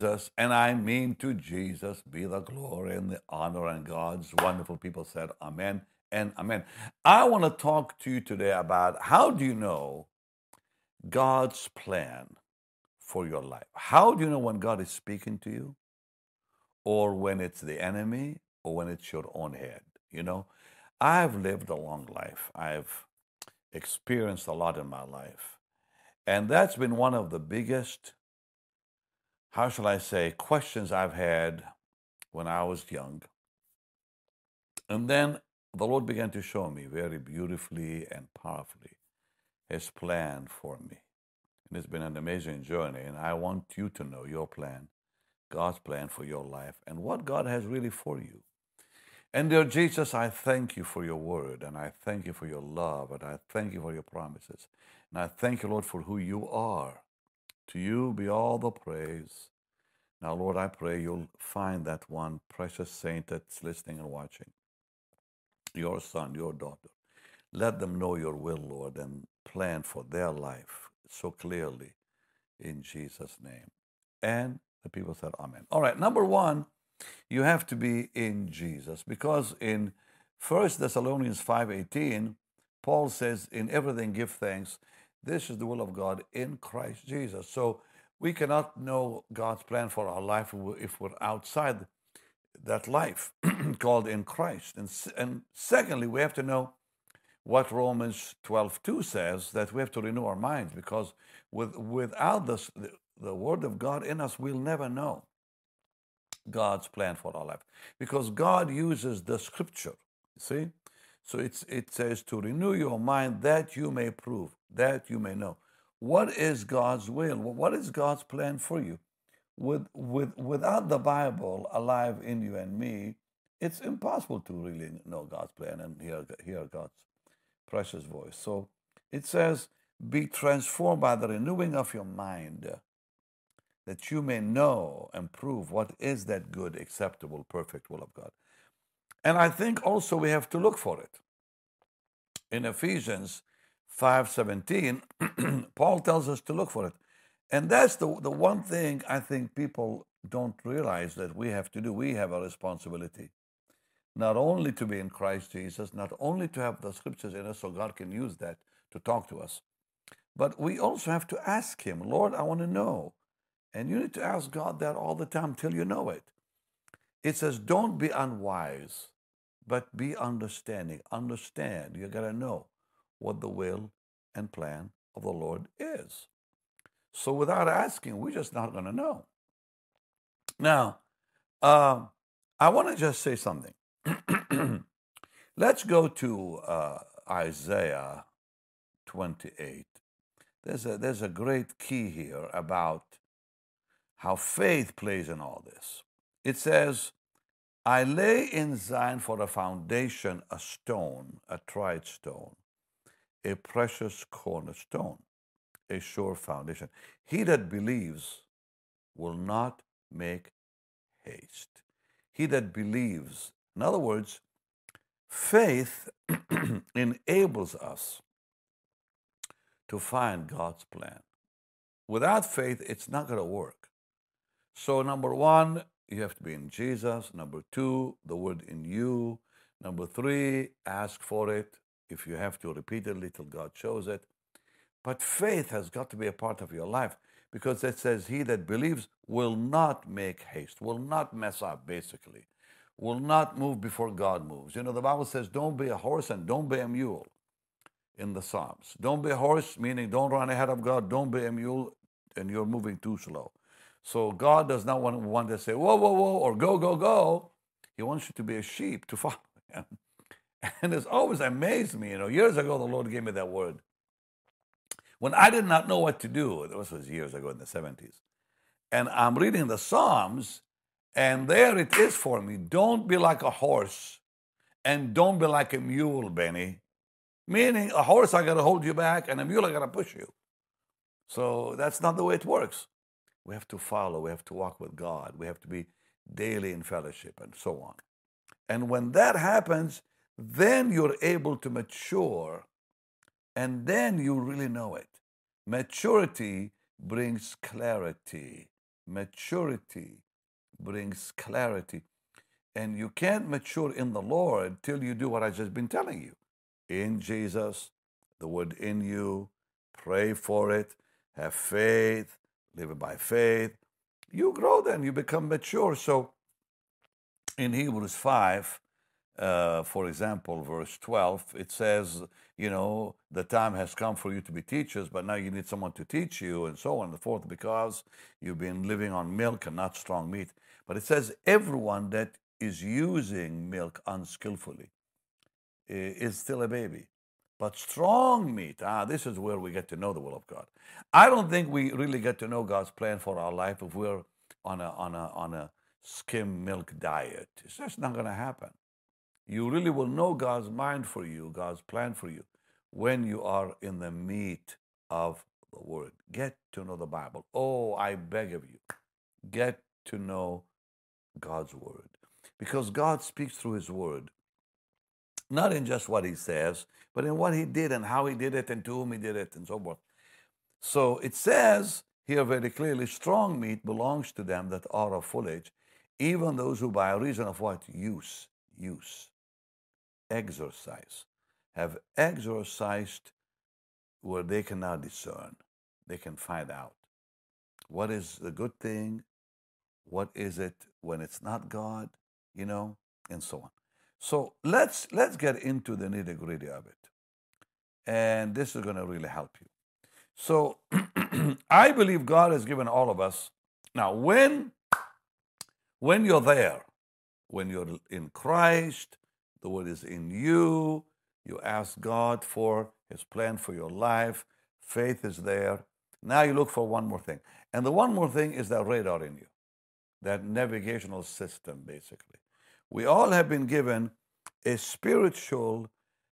Jesus, and I mean to Jesus be the glory and the honor and God's wonderful people said amen and amen. I want to talk to you today about how do you know God's plan for your life? How do you know when God is speaking to you or when it's the enemy or when it's your own head? You know, I've lived a long life. I've experienced a lot in my life. And that's been one of the biggest how shall I say, questions I've had when I was young. And then the Lord began to show me very beautifully and powerfully His plan for me. And it's been an amazing journey. And I want you to know your plan, God's plan for your life, and what God has really for you. And dear Jesus, I thank you for your word, and I thank you for your love, and I thank you for your promises. And I thank you, Lord, for who you are. To you be all the praise. Now, Lord, I pray you'll find that one precious saint that's listening and watching, your son, your daughter. Let them know your will, Lord, and plan for their life so clearly in Jesus' name. And the people said, Amen. All right, number one, you have to be in Jesus because in 1 Thessalonians 5.18, Paul says, in everything give thanks this is the will of God in Christ Jesus. So we cannot know God's plan for our life if we're outside that life called in Christ. And, and secondly, we have to know what Romans 12 2 says that we have to renew our minds because with, without this, the, the Word of God in us, we'll never know God's plan for our life because God uses the Scripture. See? So it's, it says to renew your mind that you may prove, that you may know. What is God's will? What is God's plan for you? With, with, without the Bible alive in you and me, it's impossible to really know God's plan and hear, hear God's precious voice. So it says, Be transformed by the renewing of your mind, that you may know and prove what is that good, acceptable, perfect will of God. And I think also we have to look for it. In Ephesians 5:17, Paul tells us to look for it. And that's the, the one thing I think people don't realize that we have to do. We have a responsibility. Not only to be in Christ Jesus, not only to have the scriptures in us so God can use that to talk to us, but we also have to ask Him, Lord, I want to know. And you need to ask God that all the time till you know it. It says, don't be unwise, but be understanding. Understand. You got to know what the will and plan of the Lord is. So without asking, we're just not going to know. Now, uh, I want to just say something. Let's go to uh, Isaiah 28. There's a, there's a great key here about how faith plays in all this. It says, I lay in Zion for a foundation a stone, a tried stone, a precious cornerstone, a sure foundation. He that believes will not make haste. He that believes, in other words, faith enables us to find God's plan. Without faith, it's not going to work. So, number one, you have to be in Jesus. Number two, the word in you. Number three, ask for it if you have to repeatedly till God shows it. But faith has got to be a part of your life because it says, He that believes will not make haste, will not mess up, basically, will not move before God moves. You know, the Bible says, Don't be a horse and don't be a mule in the Psalms. Don't be a horse, meaning don't run ahead of God, don't be a mule, and you're moving too slow. So God does not want, want to say, Whoa, whoa, whoa, or go, go, go. He wants you to be a sheep to follow Him. And it's always amazed me. You know, years ago, the Lord gave me that word. When I did not know what to do, this was years ago in the 70s. And I'm reading the Psalms, and there it is for me. Don't be like a horse, and don't be like a mule, Benny. Meaning, a horse, I got to hold you back, and a mule, I got to push you. So that's not the way it works. We have to follow, we have to walk with God, we have to be daily in fellowship, and so on. And when that happens, then you're able to mature and then you really know it. Maturity brings clarity. maturity brings clarity. And you can't mature in the Lord till you do what I've just been telling you. In Jesus, the word in you, pray for it, have faith, live by faith. You grow then, you become mature. So in Hebrews 5, uh, for example, verse 12, it says, you know, the time has come for you to be teachers, but now you need someone to teach you, and so on and so forth, because you've been living on milk and not strong meat. But it says, everyone that is using milk unskillfully is still a baby. But strong meat, ah, this is where we get to know the will of God. I don't think we really get to know God's plan for our life if we're on a on a on a skim milk diet. It's just not going to happen. You really will know God's mind for you, God's plan for you, when you are in the meat of the Word. Get to know the Bible. Oh, I beg of you, get to know God's Word. Because God speaks through His Word, not in just what He says, but in what He did and how He did it and to whom He did it and so forth. So it says here very clearly strong meat belongs to them that are of full age, even those who by reason of what? Use. Use exercise, have exercised where they can now discern. They can find out what is the good thing, what is it when it's not God, you know, and so on. So let's let's get into the nitty gritty of it, and this is going to really help you. So I believe God has given all of us. Now, when when you're there, when you're in Christ, the word is in you. You ask God for his plan for your life. Faith is there. Now you look for one more thing. And the one more thing is that radar in you, that navigational system, basically. We all have been given a spiritual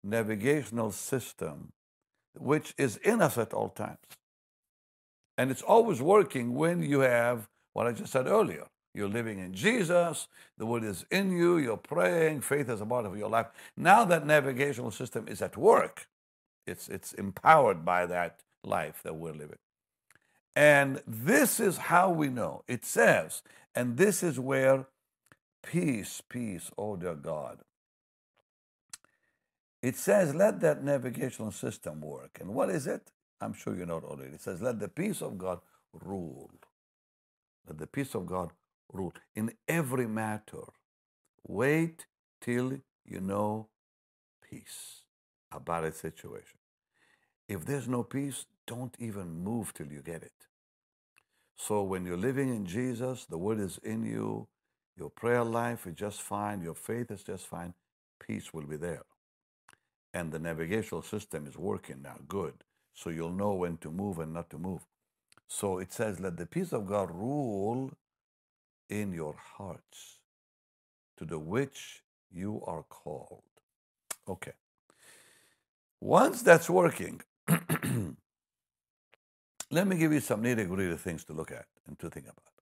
navigational system which is in us at all times. And it's always working when you have what I just said earlier you're living in Jesus. The word is in you. You're praying. Faith is a part of your life. Now that navigational system is at work. It's, it's empowered by that life that we're living. And this is how we know. It says, and this is where peace, peace, oh dear God. It says, let that navigational system work. And what is it? I'm sure you know it already. It says, let the peace of God rule. Let the peace of God rule in every matter. Wait till you know peace about a situation. If there's no peace, don't even move till you get it. So when you're living in Jesus, the word is in you, your prayer life is just fine, your faith is just fine, peace will be there. And the navigational system is working now, good. So you'll know when to move and not to move. So it says, let the peace of God rule in your hearts, to the which you are called. Okay. Once that's working, let me give you some nitty gritty things to look at and to think about.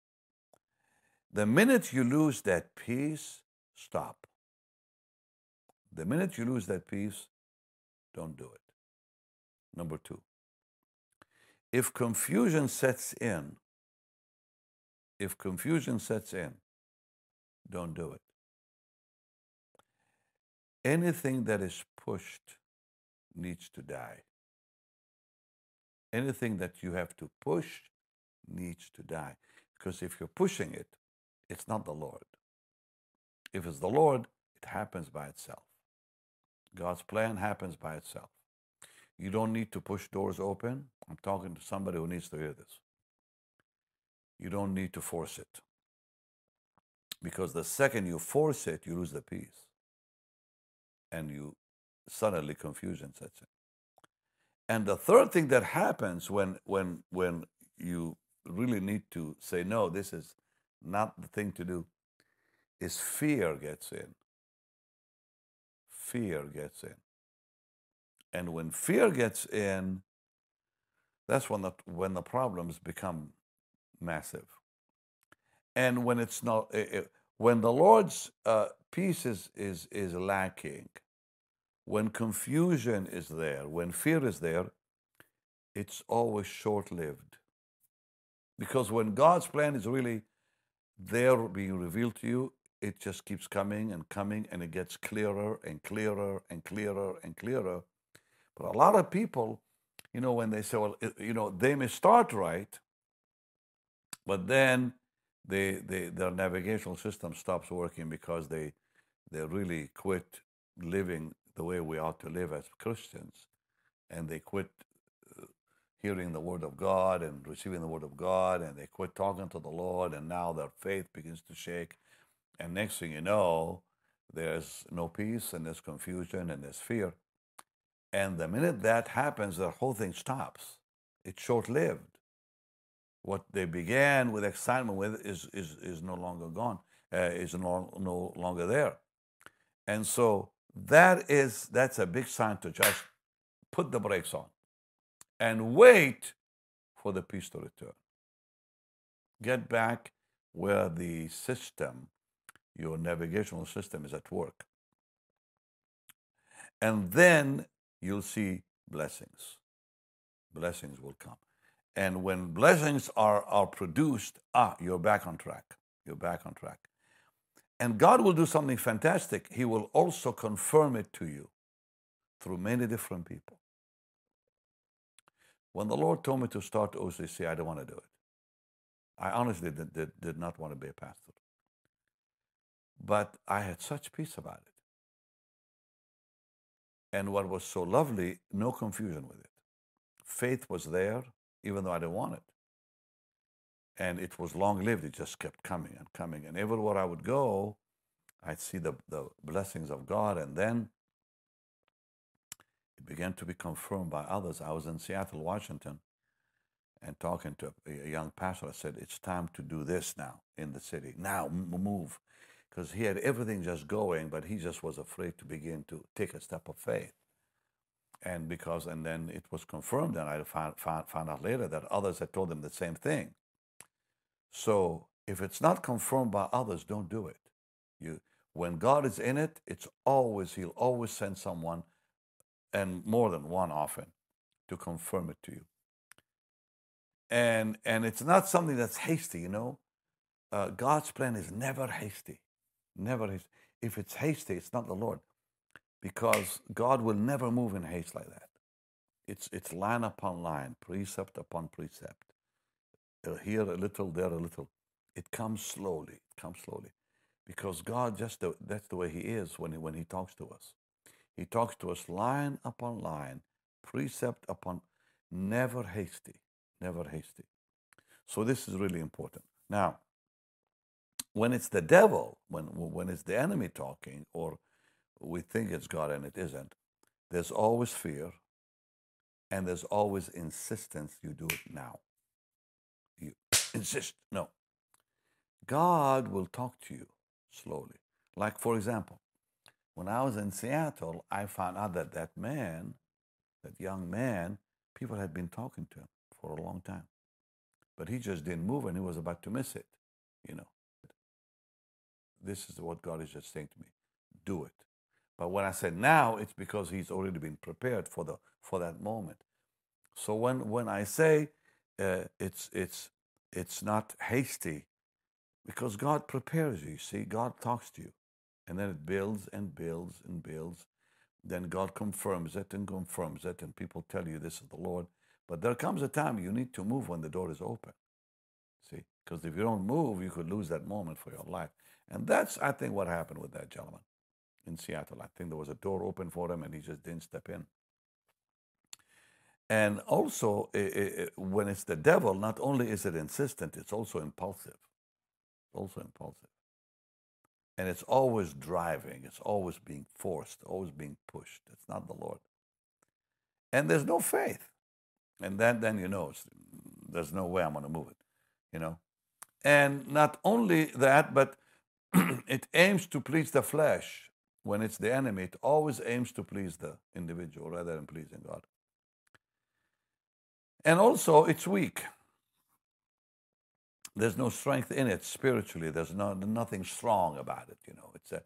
The minute you lose that peace, stop. The minute you lose that peace, don't do it. Number two, if confusion sets in, if confusion sets in, don't do it. Anything that is pushed needs to die. Anything that you have to push needs to die. Because if you're pushing it, it's not the Lord. If it's the Lord, it happens by itself. God's plan happens by itself. You don't need to push doors open. I'm talking to somebody who needs to hear this. You don't need to force it. Because the second you force it, you lose the peace. And you suddenly confusion sets in. And the third thing that happens when when when you really need to say no, this is not the thing to do, is fear gets in. Fear gets in. And when fear gets in, that's when the when the problems become massive. And when it's not, when the Lord's uh, peace is, is, is lacking, when confusion is there, when fear is there, it's always short lived. Because when God's plan is really there being revealed to you, it just keeps coming and coming and it gets clearer and clearer and clearer and clearer. But a lot of people, you know, when they say, well, you know, they may start right, but then they, they, their navigational system stops working because they, they really quit living the way we ought to live as Christians. And they quit hearing the word of God and receiving the word of God, and they quit talking to the Lord, and now their faith begins to shake. And next thing you know, there's no peace, and there's confusion, and there's fear. And the minute that happens, the whole thing stops. It's short lived. What they began with excitement with is, is, is no longer gone, uh, is no, no longer there. And so that is that's a big sign to just put the brakes on and wait for the peace to return. Get back where the system, your navigational system, is at work. And then you'll see blessings. Blessings will come. And when blessings are, are produced, ah, you're back on track. You're back on track. And God will do something fantastic. He will also confirm it to you through many different people. When the Lord told me to start OCC, I didn't want to do it. I honestly did, did, did not want to be a pastor. But I had such peace about it. And what was so lovely, no confusion with it. Faith was there, even though I didn't want it. And it was long lived. It just kept coming and coming. And everywhere I would go, I'd see the, the blessings of God. And then it began to be confirmed by others. I was in Seattle, Washington, and talking to a young pastor. I said, It's time to do this now in the city. Now, move because he had everything just going, but he just was afraid to begin to take a step of faith. And because, and then it was confirmed, and I found, found, found out later that others had told him the same thing. So if it's not confirmed by others, don't do it. You, when God is in it, it's always, He'll always send someone, and more than one often, to confirm it to you. And, and it's not something that's hasty, you know. Uh, God's plan is never hasty. Never hasty. If it's hasty, it's not the Lord. Because God will never move in haste like that. It's, it's line upon line, precept upon precept. Uh, here a little, there a little. It comes slowly. It comes slowly. Because God just, the, that's the way He is when he, when he talks to us. He talks to us line upon line, precept upon, never hasty, never hasty. So this is really important. Now, when it's the devil, when, when it's the enemy talking, or we think it's God and it isn't, there's always fear and there's always insistence you do it now. You insist. No. God will talk to you slowly. Like, for example, when I was in Seattle, I found out that that man, that young man, people had been talking to him for a long time. But he just didn't move and he was about to miss it, you know. This is what God is just saying to me. Do it. But when I said now, it's because He's already been prepared for the for that moment. So when when I say uh, it's it's it's not hasty, because God prepares you. See, God talks to you, and then it builds and builds and builds. Then God confirms it and confirms it, and people tell you this is the Lord. But there comes a time you need to move when the door is open. See, because if you don't move, you could lose that moment for your life. And that's, I think, what happened with that gentleman in Seattle. I think there was a door open for him and he just didn't step in. And also, it, it, when it's the devil, not only is it insistent, it's also impulsive. Also impulsive. And it's always driving, it's always being forced, always being pushed. It's not the Lord. And there's no faith. And then, then you know, there's no way I'm going to move it, you know. And not only that, but it aims to please the flesh. When it's the enemy, it always aims to please the individual rather than pleasing God. And also, it's weak. There's no strength in it spiritually. There's no, nothing strong about it. You know, it's a,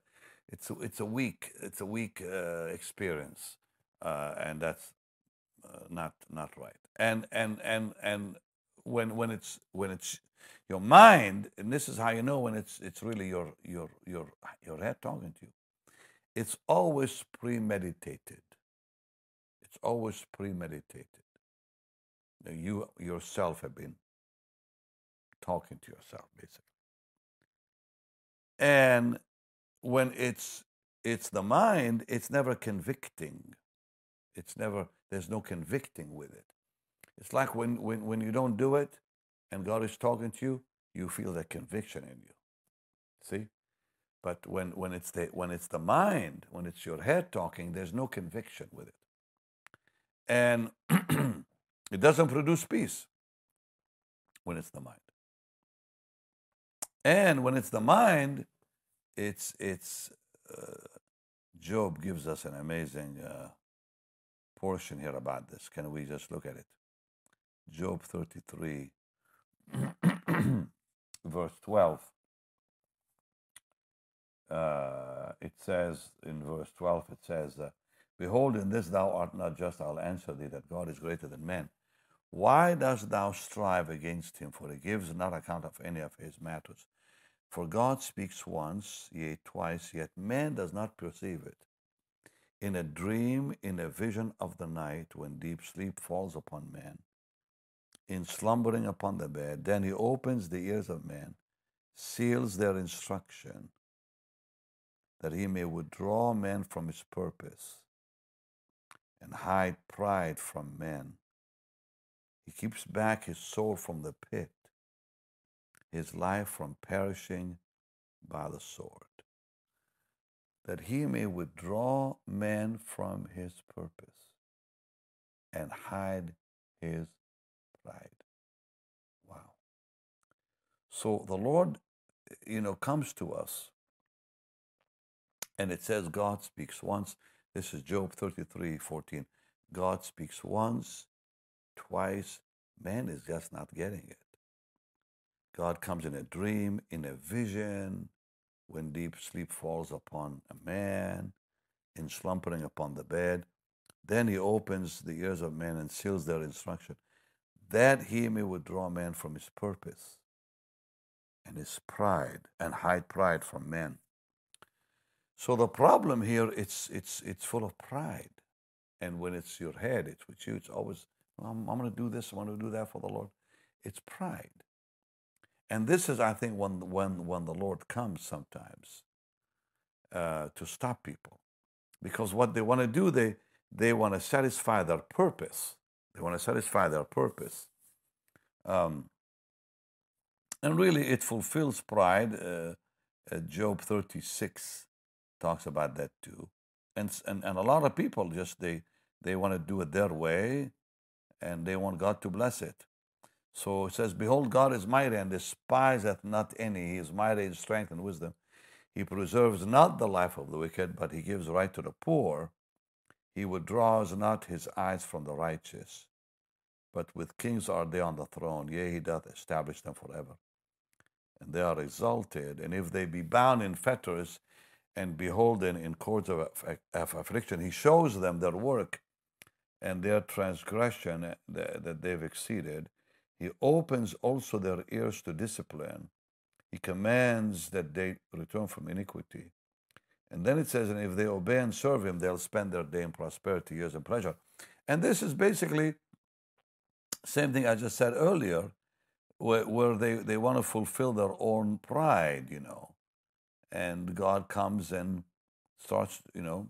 it's a, it's a weak, it's a weak uh, experience, uh, and that's uh, not not right. And and and and when when it's when it's your mind, and this is how you know when it's it's really your your your your head talking to you. It's always premeditated. It's always premeditated. You yourself have been talking to yourself, basically. And when it's it's the mind, it's never convicting. It's never there's no convicting with it. It's like when, when, when you don't do it and God is talking to you, you feel that conviction in you. See? But when, when, it's the, when it's the mind, when it's your head talking, there's no conviction with it. And it doesn't produce peace when it's the mind. And when it's the mind, it's, it's uh, Job gives us an amazing uh, portion here about this. Can we just look at it? Job 33, verse 12. Uh, it says in verse 12, it says, uh, Behold, in this thou art not just, I'll answer thee that God is greater than men. Why dost thou strive against him? For he gives not account of any of his matters. For God speaks once, yea, twice, yet man does not perceive it. In a dream, in a vision of the night, when deep sleep falls upon man, in slumbering upon the bed. Then he opens the ears of men, seals their instruction, that he may withdraw men from his purpose and hide pride from men. He keeps back his soul from the pit, his life from perishing by the sword, that he may withdraw men from his purpose and hide his pride. Wow. So the Lord, you know, comes to us and it says God speaks once. This is Job 33 14. God speaks once, twice. Man is just not getting it. God comes in a dream, in a vision, when deep sleep falls upon a man, in slumbering upon the bed. Then he opens the ears of men and seals their instruction that he may withdraw man from his purpose and his pride and hide pride from men. So the problem here, it's, it's, it's full of pride. And when it's your head, it's with you, it's always, I'm, I'm going to do this, I'm going to do that for the Lord. It's pride. And this is, I think, when, when, when the Lord comes sometimes uh, to stop people. Because what they want to do, they, they want to satisfy their purpose. They want to satisfy their purpose. Um, and really, it fulfills pride. Uh, uh, Job 36 talks about that too. And, and, and a lot of people just, they, they want to do it their way and they want God to bless it. So it says, Behold, God is mighty and despiseth not any. He is mighty in strength and wisdom. He preserves not the life of the wicked, but he gives right to the poor. He withdraws not his eyes from the righteous. But with kings are they on the throne, yea, he doth establish them forever. And they are exalted, and if they be bound in fetters and beholden in cords of, of affliction, he shows them their work and their transgression eh, that they've exceeded. He opens also their ears to discipline. He commands that they return from iniquity. And then it says, and if they obey and serve him, they'll spend their day in prosperity, years in pleasure. And this is basically same thing I just said earlier, where, where they, they want to fulfill their own pride, you know. And God comes and starts, you know,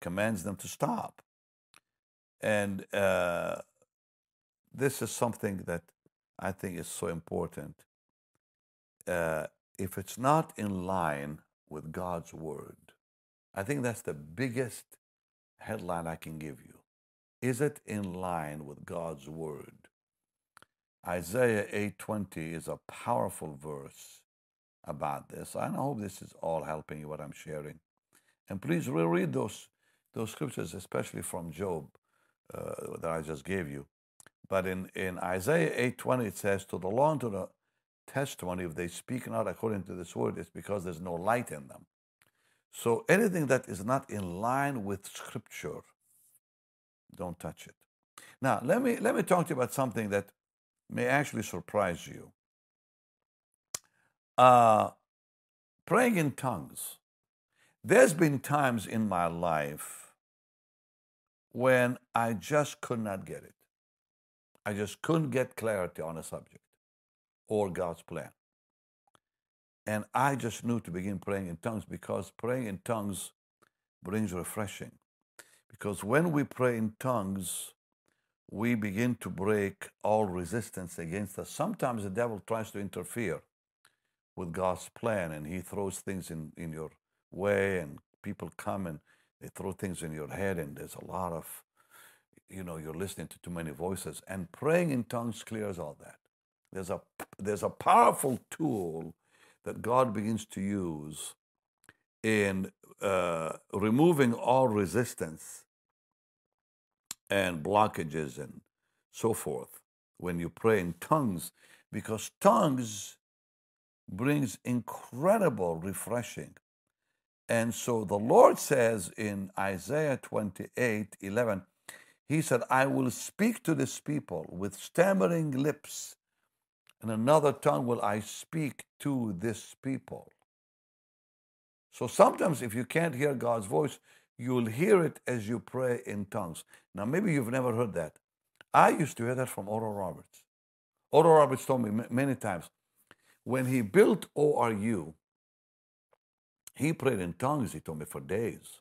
commands them to stop. And uh, this is something that I think is so important. Uh, if it's not in line with God's word, I think that's the biggest headline I can give you. Is it in line with God's word? Isaiah 8:20 is a powerful verse about this. I hope this is all helping you what I'm sharing. And please reread those those scriptures, especially from Job uh, that I just gave you. But in, in Isaiah 8:20 it says, "To the law and to the testimony, if they speak not according to this word, it's because there's no light in them." So anything that is not in line with Scripture, don't touch it. Now let me let me talk to you about something that may actually surprise you. Uh, praying in tongues. There's been times in my life when I just could not get it. I just couldn't get clarity on a subject or God's plan. And I just knew to begin praying in tongues because praying in tongues brings refreshing. Because when we pray in tongues, we begin to break all resistance against us. Sometimes the devil tries to interfere with God's plan and he throws things in, in your way and people come and they throw things in your head and there's a lot of you know you're listening to too many voices and praying in tongues clears all that. There's a there's a powerful tool that god begins to use in uh, removing all resistance and blockages and so forth when you pray in tongues because tongues brings incredible refreshing and so the Lord says in Isaiah 28 11, He said, I will speak to this people with stammering lips, and another tongue will I speak to this people. So sometimes if you can't hear God's voice, you'll hear it as you pray in tongues. Now, maybe you've never heard that. I used to hear that from Oral Roberts. Oral Roberts told me many times when he built ORU, he prayed in tongues, he told me, for days.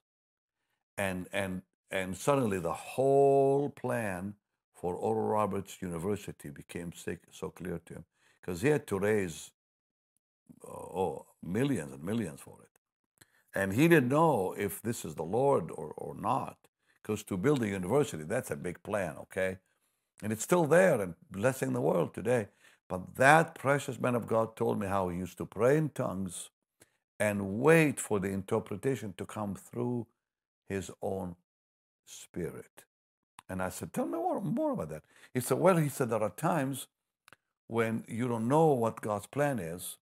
And, and, and suddenly the whole plan for Oral Roberts University became so clear to him because he had to raise uh, oh, millions and millions for it. And he didn't know if this is the Lord or, or not because to build a university, that's a big plan, okay? And it's still there and blessing the world today. But that precious man of God told me how he used to pray in tongues and wait for the interpretation to come through his own spirit. And I said, Tell me more, more about that. He said, Well, he said, there are times when you don't know what God's plan is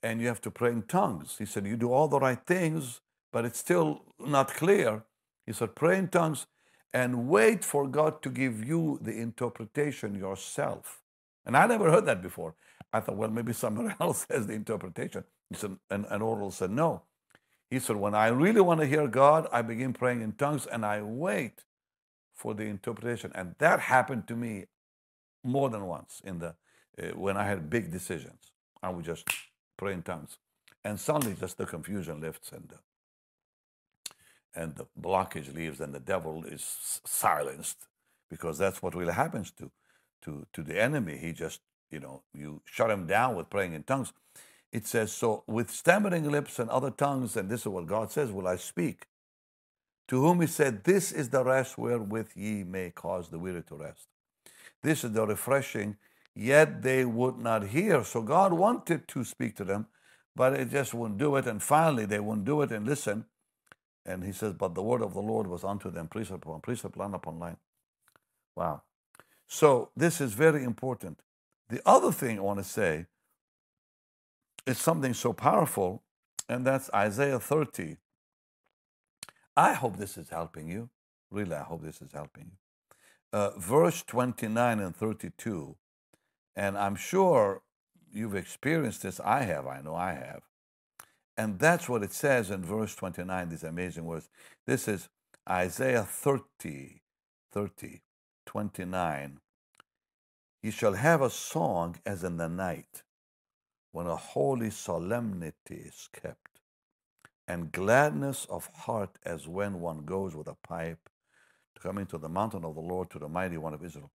and you have to pray in tongues. He said, You do all the right things, but it's still not clear. He said, Pray in tongues and wait for God to give you the interpretation yourself. And I never heard that before. I thought, well, maybe somebody else has the interpretation. He said, and, and Oral said, no. He said, when I really want to hear God, I begin praying in tongues and I wait for the interpretation. And that happened to me more than once in the uh, when I had big decisions. I would just pray in tongues, and suddenly just the confusion lifts and the, and the blockage leaves, and the devil is silenced because that's what really happens to to to the enemy. He just you know, you shut him down with praying in tongues. It says, So with stammering lips and other tongues, and this is what God says, will I speak. To whom he said, This is the rest wherewith ye may cause the weary to rest. This is the refreshing, yet they would not hear. So God wanted to speak to them, but it just wouldn't do it. And finally, they wouldn't do it and listen. And he says, But the word of the Lord was unto them, precept upon precept, line upon line. Wow. So this is very important. The other thing I want to say is something so powerful, and that's Isaiah 30. I hope this is helping you. Really, I hope this is helping you. Uh, verse 29 and 32, and I'm sure you've experienced this. I have, I know I have. And that's what it says in verse 29, these amazing words. This is Isaiah 30, 30, 29 Ye shall have a song as in the night, when a holy solemnity is kept, and gladness of heart as when one goes with a pipe to come into the mountain of the Lord to the mighty one of Israel.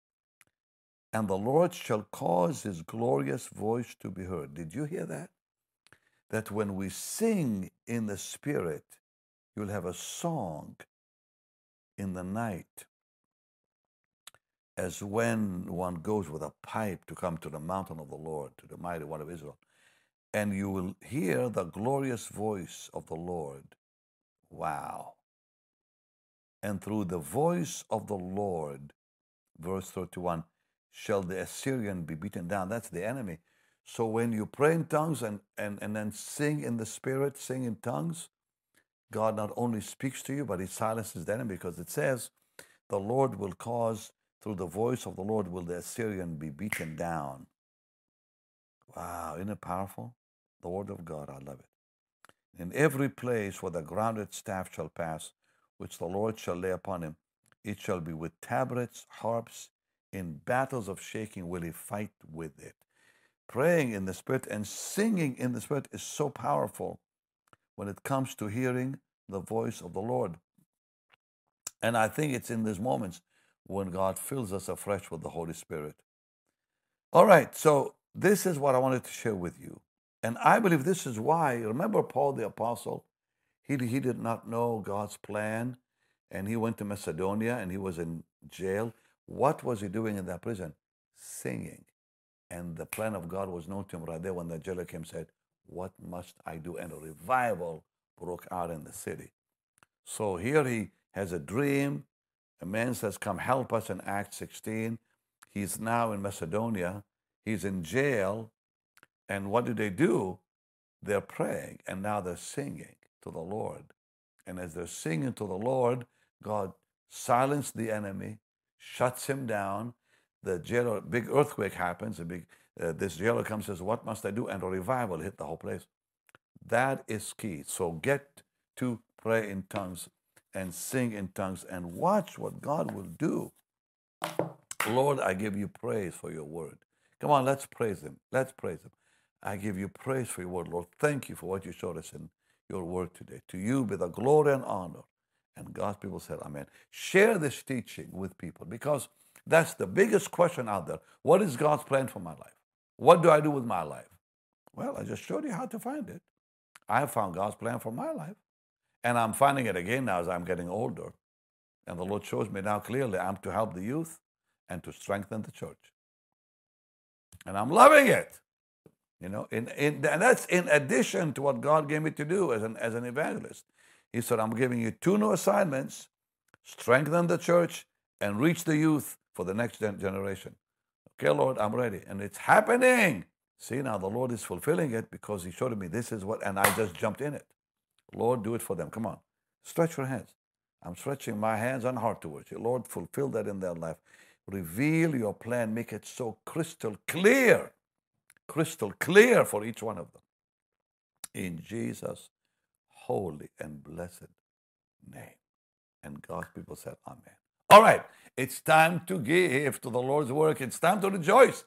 And the Lord shall cause his glorious voice to be heard. Did you hear that? That when we sing in the Spirit, you'll have a song in the night as when one goes with a pipe to come to the mountain of the Lord, to the mighty one of Israel, and you will hear the glorious voice of the Lord. Wow. And through the voice of the Lord, verse 31, shall the Assyrian be beaten down. That's the enemy. So when you pray in tongues and, and, and then sing in the Spirit, sing in tongues, God not only speaks to you, but he silences the enemy because it says, the Lord will cause through the voice of the Lord will the Assyrian be beaten down. Wow, isn't it powerful? The word of God, I love it. In every place where the grounded staff shall pass, which the Lord shall lay upon him, it shall be with tabrets, harps, in battles of shaking will he fight with it. Praying in the Spirit and singing in the Spirit is so powerful when it comes to hearing the voice of the Lord. And I think it's in these moments when God fills us afresh with the Holy Spirit. All right, so this is what I wanted to share with you. And I believe this is why, remember Paul the Apostle? He, he did not know God's plan, and he went to Macedonia and he was in jail. What was he doing in that prison? Singing. And the plan of God was known to him right there when the jailer came and said, What must I do? And a revival broke out in the city. So here he has a dream. A man says, Come help us in Acts 16. He's now in Macedonia. He's in jail. And what do they do? They're praying and now they're singing to the Lord. And as they're singing to the Lord, God silenced the enemy, shuts him down. The jailer, big earthquake happens. A big, uh, this jailer comes and says, What must I do? And a revival hit the whole place. That is key. So get to pray in tongues and sing in tongues and watch what God will do. Lord, I give you praise for your word. Come on, let's praise him. Let's praise him. I give you praise for your word, Lord. Thank you for what you showed us in your word today. To you be the glory and honor. And God's people said, Amen. Share this teaching with people because that's the biggest question out there. What is God's plan for my life? What do I do with my life? Well, I just showed you how to find it. I found God's plan for my life. And I'm finding it again now as I'm getting older. And the Lord shows me now clearly I'm to help the youth and to strengthen the church. And I'm loving it. You know, in, in, and that's in addition to what God gave me to do as an, as an evangelist. He said, I'm giving you two new assignments strengthen the church and reach the youth for the next generation. Okay, Lord, I'm ready. And it's happening. See, now the Lord is fulfilling it because He showed me this is what, and I just jumped in it. Lord, do it for them. Come on. Stretch your hands. I'm stretching my hands and heart towards you. Lord, fulfill that in their life. Reveal your plan. Make it so crystal clear, crystal clear for each one of them. In Jesus' holy and blessed name. And God's people said, Amen. All right, it's time to give to the Lord's work. It's time to rejoice.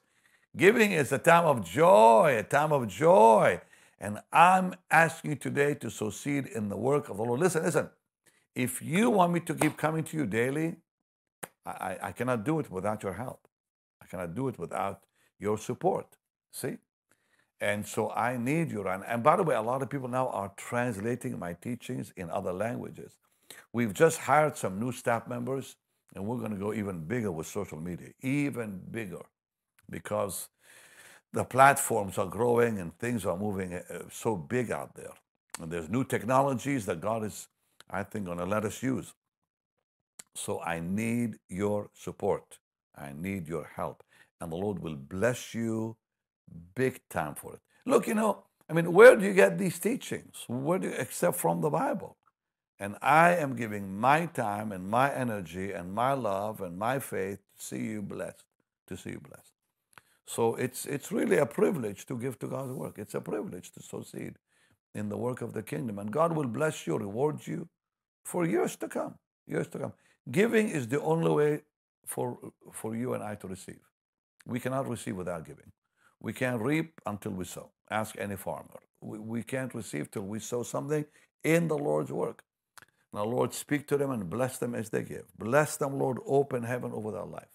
Giving is a time of joy, a time of joy. And I'm asking you today to succeed in the work of the Lord. Listen, listen. If you want me to keep coming to you daily, I, I cannot do it without your help. I cannot do it without your support. See? And so I need you. And, and by the way, a lot of people now are translating my teachings in other languages. We've just hired some new staff members, and we're going to go even bigger with social media, even bigger, because the platforms are growing and things are moving uh, so big out there. And there's new technologies that God is, I think, going to let us use. So I need your support. I need your help. And the Lord will bless you big time for it. Look, you know, I mean, where do you get these teachings? Where do you, except from the Bible? And I am giving my time and my energy and my love and my faith to see you blessed, to see you blessed. So it's, it's really a privilege to give to God's work. It's a privilege to succeed in the work of the kingdom. And God will bless you, reward you for years to come. Years to come. Giving is the only way for, for you and I to receive. We cannot receive without giving. We can't reap until we sow. Ask any farmer. We, we can't receive till we sow something in the Lord's work. Now, Lord, speak to them and bless them as they give. Bless them, Lord. Open heaven over their life.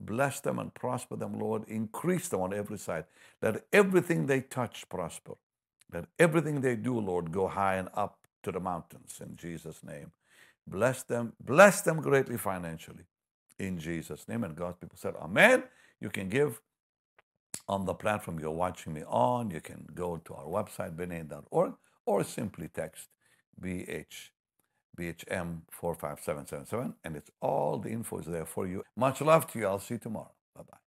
Bless them and prosper them, Lord. Increase them on every side. Let everything they touch prosper. Let everything they do, Lord, go high and up to the mountains in Jesus' name. Bless them. Bless them greatly financially in Jesus' name. And God's people said, Amen. You can give on the platform you're watching me on. You can go to our website, bennyhinn.org, or simply text BH BHM 45777, and it's all the info is there for you. Much love to you. I'll see you tomorrow. Bye bye.